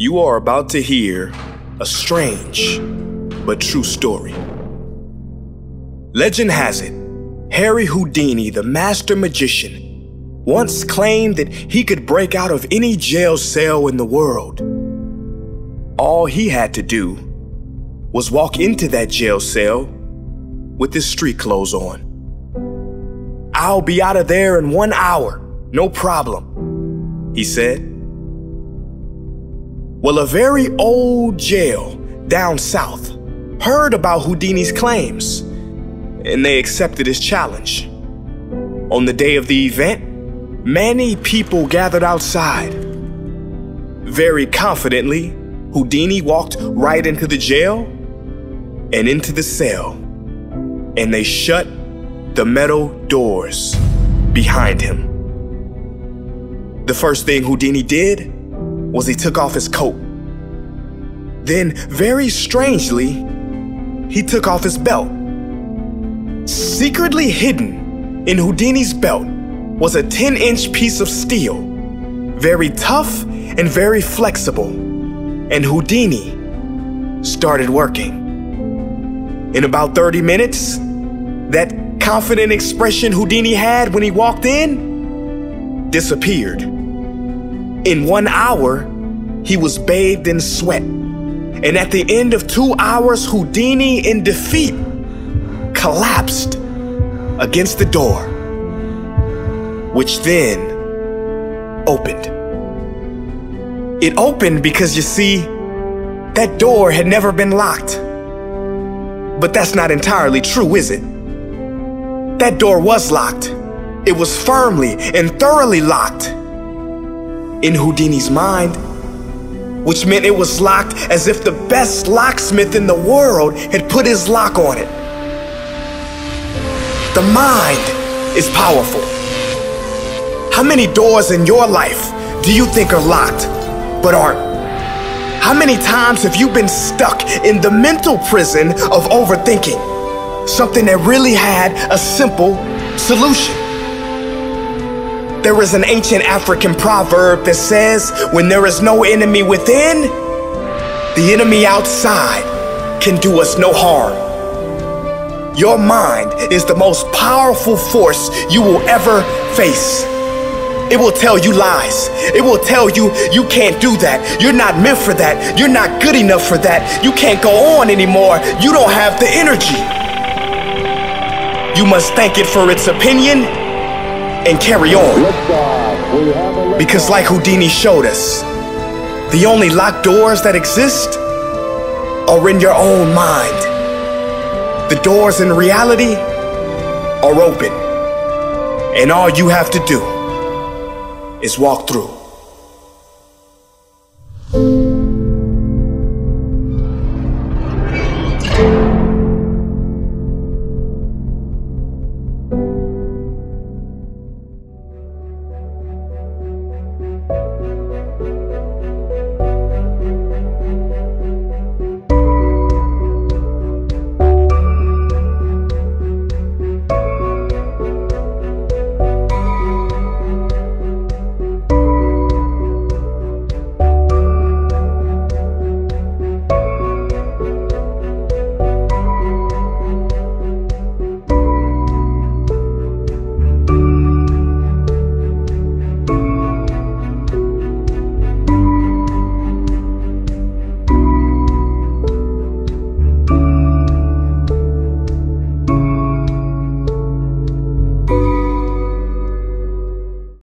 You are about to hear a strange but true story. Legend has it, Harry Houdini, the master magician, once claimed that he could break out of any jail cell in the world. All he had to do was walk into that jail cell with his street clothes on. I'll be out of there in one hour, no problem, he said. Well, a very old jail down south heard about Houdini's claims, and they accepted his challenge. On the day of the event, many people gathered outside. Very confidently, Houdini walked right into the jail and into the cell, and they shut the metal doors behind him. The first thing Houdini did was he took off his coat. Then, very strangely, he took off his belt. Secretly hidden in Houdini's belt was a 10 inch piece of steel, very tough and very flexible. And Houdini started working. In about 30 minutes, that confident expression Houdini had when he walked in disappeared. In one hour, he was bathed in sweat. And at the end of two hours, Houdini, in defeat, collapsed against the door, which then opened. It opened because you see, that door had never been locked. But that's not entirely true, is it? That door was locked. It was firmly and thoroughly locked in Houdini's mind, which meant it was locked as if the best locksmith in the world had put his lock on it. The mind is powerful. How many doors in your life do you think are locked but aren't? How many times have you been stuck in the mental prison of overthinking? Something that really had a simple solution. There is an ancient African proverb that says, when there is no enemy within, the enemy outside can do us no harm. Your mind is the most powerful force you will ever face. It will tell you lies. It will tell you you can't do that. You're not meant for that. You're not good enough for that. You can't go on anymore. You don't have the energy. You must thank it for its opinion and carry on. Because, like Houdini showed us, the only locked doors that exist are in your own mind. The doors in reality are open, and all you have to do is walk through.